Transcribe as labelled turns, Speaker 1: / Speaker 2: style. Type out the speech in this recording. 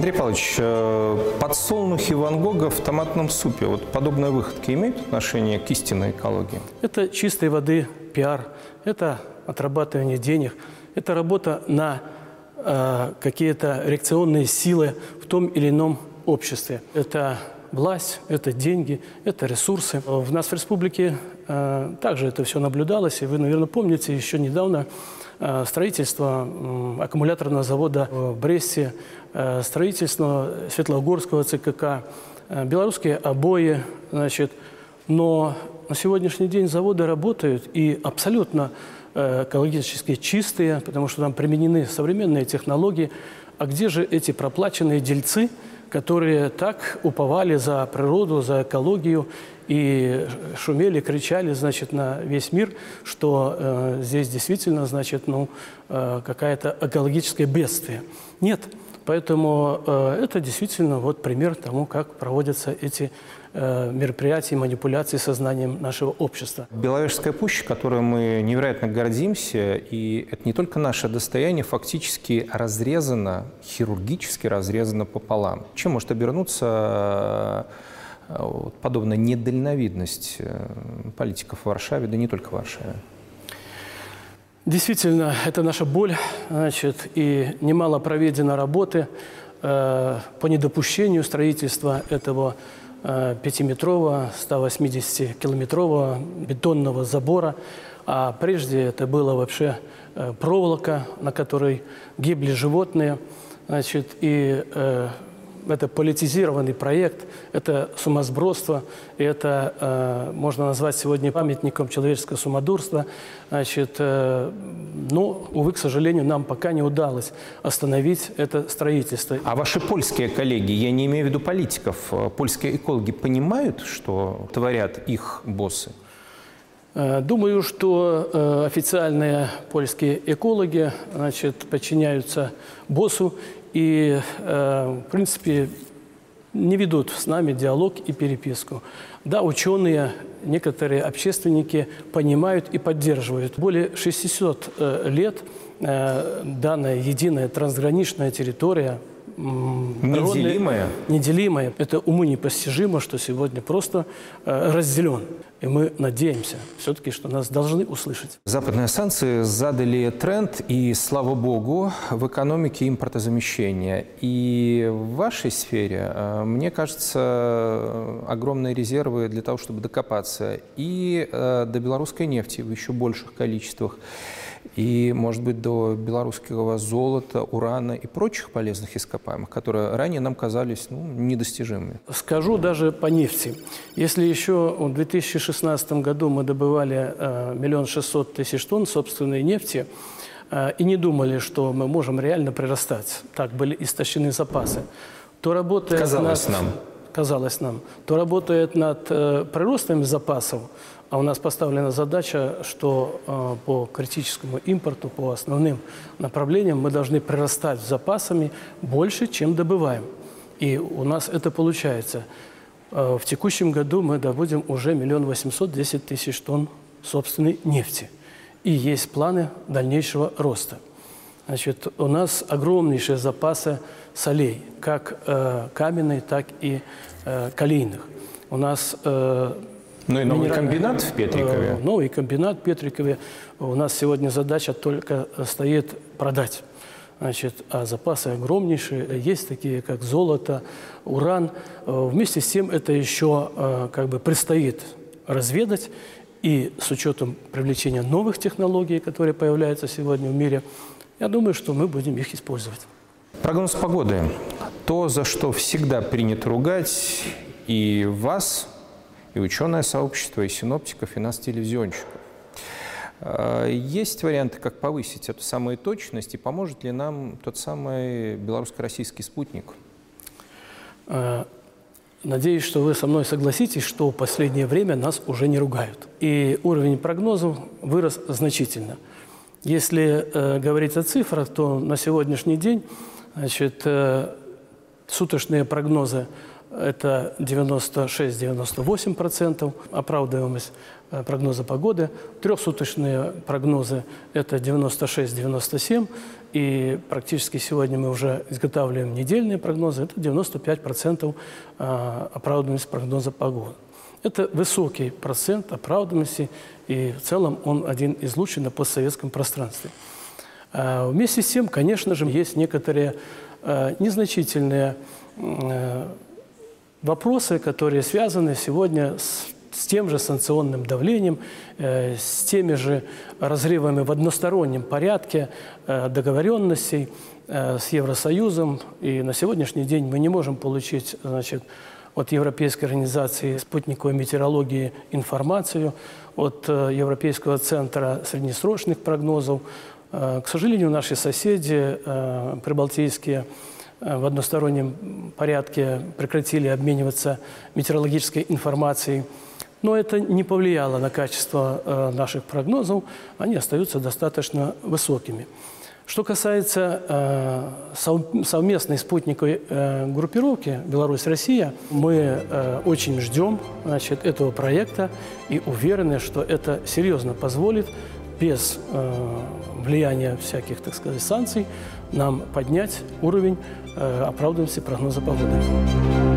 Speaker 1: Андрей Павлович, э, подсолнухи Ван Гога в томатном супе, вот подобные выходки имеют отношение к истинной экологии?
Speaker 2: Это чистой воды пиар, это отрабатывание денег, это работа на э, какие-то реакционные силы в том или ином обществе. Это власть, это деньги, это ресурсы. В нас в республике э, также это все наблюдалось, и вы, наверное, помните, еще недавно э, строительство э, аккумуляторного завода в Бресте, э, строительство Светлогорского ЦКК, э, белорусские обои, значит. Но на сегодняшний день заводы работают и абсолютно э, экологически чистые, потому что там применены современные технологии. А где же эти проплаченные дельцы – которые так уповали за природу, за экологию и шумели, кричали, значит, на весь мир, что э, здесь действительно, значит, ну, э, какая-то экологическое бедствие. Нет, поэтому э, это действительно вот пример тому, как проводятся эти Э, мероприятий, манипуляций сознанием нашего общества.
Speaker 1: Беловежская пуща, которой мы невероятно гордимся, и это не только наше достояние, фактически разрезано, хирургически разрезано пополам. Чем может обернуться э, подобная недальновидность э, политиков в Варшаве, да не только в Варшаве?
Speaker 2: Действительно, это наша боль, значит, и немало проведено работы э, по недопущению строительства этого Э, пятиметрового, 180-километрового бетонного забора. А прежде это было вообще э, проволока, на которой гибли животные. Значит, и э, это политизированный проект, это сумасбродство, и это э, можно назвать сегодня памятником человеческого сумодурства. Значит, э, но, увы, к сожалению, нам пока не удалось остановить это строительство.
Speaker 1: А ваши польские коллеги, я не имею в виду политиков, э, польские экологи понимают, что творят их боссы?
Speaker 2: Э, думаю, что э, официальные польские экологи значит, подчиняются боссу и, э, в принципе, не ведут с нами диалог и переписку. Да, ученые, некоторые общественники понимают и поддерживают. Более 600 э, лет э, данная единая трансграничная территория
Speaker 1: Неделимая?
Speaker 2: Неделимая. Это уму непостижимо, что сегодня просто э, разделен. И мы надеемся все-таки, что нас должны услышать.
Speaker 1: Западные санкции задали тренд, и, слава богу, в экономике импортозамещения. И в вашей сфере, э, мне кажется, огромные резервы для того, чтобы докопаться и э, до белорусской нефти в еще больших количествах, и, может быть, до белорусского золота, урана и прочих полезных ископаемых, которые ранее нам казались ну, недостижимыми.
Speaker 2: Скажу даже по нефти. Если еще в 2016 году мы добывали э, миллион шестьсот тысяч тонн собственной нефти, э, и не думали, что мы можем реально прирастать, так были истощены запасы, то работает
Speaker 1: казалось
Speaker 2: над,
Speaker 1: нам.
Speaker 2: Казалось нам, то работает над э, приростом запасов а у нас поставлена задача, что э, по критическому импорту, по основным направлениям мы должны прирастать запасами больше, чем добываем. И у нас это получается. Э, в текущем году мы добудем уже миллион восемьсот десять тысяч тонн собственной нефти. И есть планы дальнейшего роста. Значит, у нас огромнейшие запасы солей, как э, каменной, так и э, калийных. У нас э,
Speaker 1: ну и новый комбинат в Петрикове. Э,
Speaker 2: новый комбинат в Петрикове. У нас сегодня задача только стоит продать. Значит, а запасы огромнейшие, есть такие, как золото, уран. Э, вместе с тем это еще э, как бы предстоит разведать. И с учетом привлечения новых технологий, которые появляются сегодня в мире, я думаю, что мы будем их использовать.
Speaker 1: Прогноз погоды. То, за что всегда принято ругать и вас, и ученое сообщество, и синоптиков, и нас, телевизионщиков. А, есть варианты, как повысить эту самую точность, и поможет ли нам тот самый белорусско-российский спутник?
Speaker 2: А, надеюсь, что вы со мной согласитесь, что в последнее время нас уже не ругают. И уровень прогнозов вырос значительно. Если э, говорить о цифрах, то на сегодняшний день значит, э, суточные прогнозы это 96-98% оправдываемость э, прогноза погоды. Трехсуточные прогнозы – это 96-97%. И практически сегодня мы уже изготавливаем недельные прогнозы. Это 95% э, оправданность прогноза погоды. Это высокий процент оправданности, и в целом он один из лучших на постсоветском пространстве. А вместе с тем, конечно же, есть некоторые э, незначительные вопросы, которые связаны сегодня с, с тем же санкционным давлением, э, с теми же разрывами в одностороннем порядке э, договоренностей э, с Евросоюзом. И на сегодняшний день мы не можем получить значит, от Европейской организации спутниковой метеорологии информацию, от э, Европейского центра среднесрочных прогнозов. Э, к сожалению, наши соседи э, прибалтийские Э, в одностороннем порядке прекратили обмениваться метеорологической информацией. Но это не повлияло на качество наших прогнозов, они остаются достаточно высокими. Что касается совместной спутниковой группировки Беларусь-Россия, мы очень ждем значит, этого проекта и уверены, что это серьезно позволит без влияния всяких, так сказать, санкций нам поднять уровень э, оправданности прогноза погоды.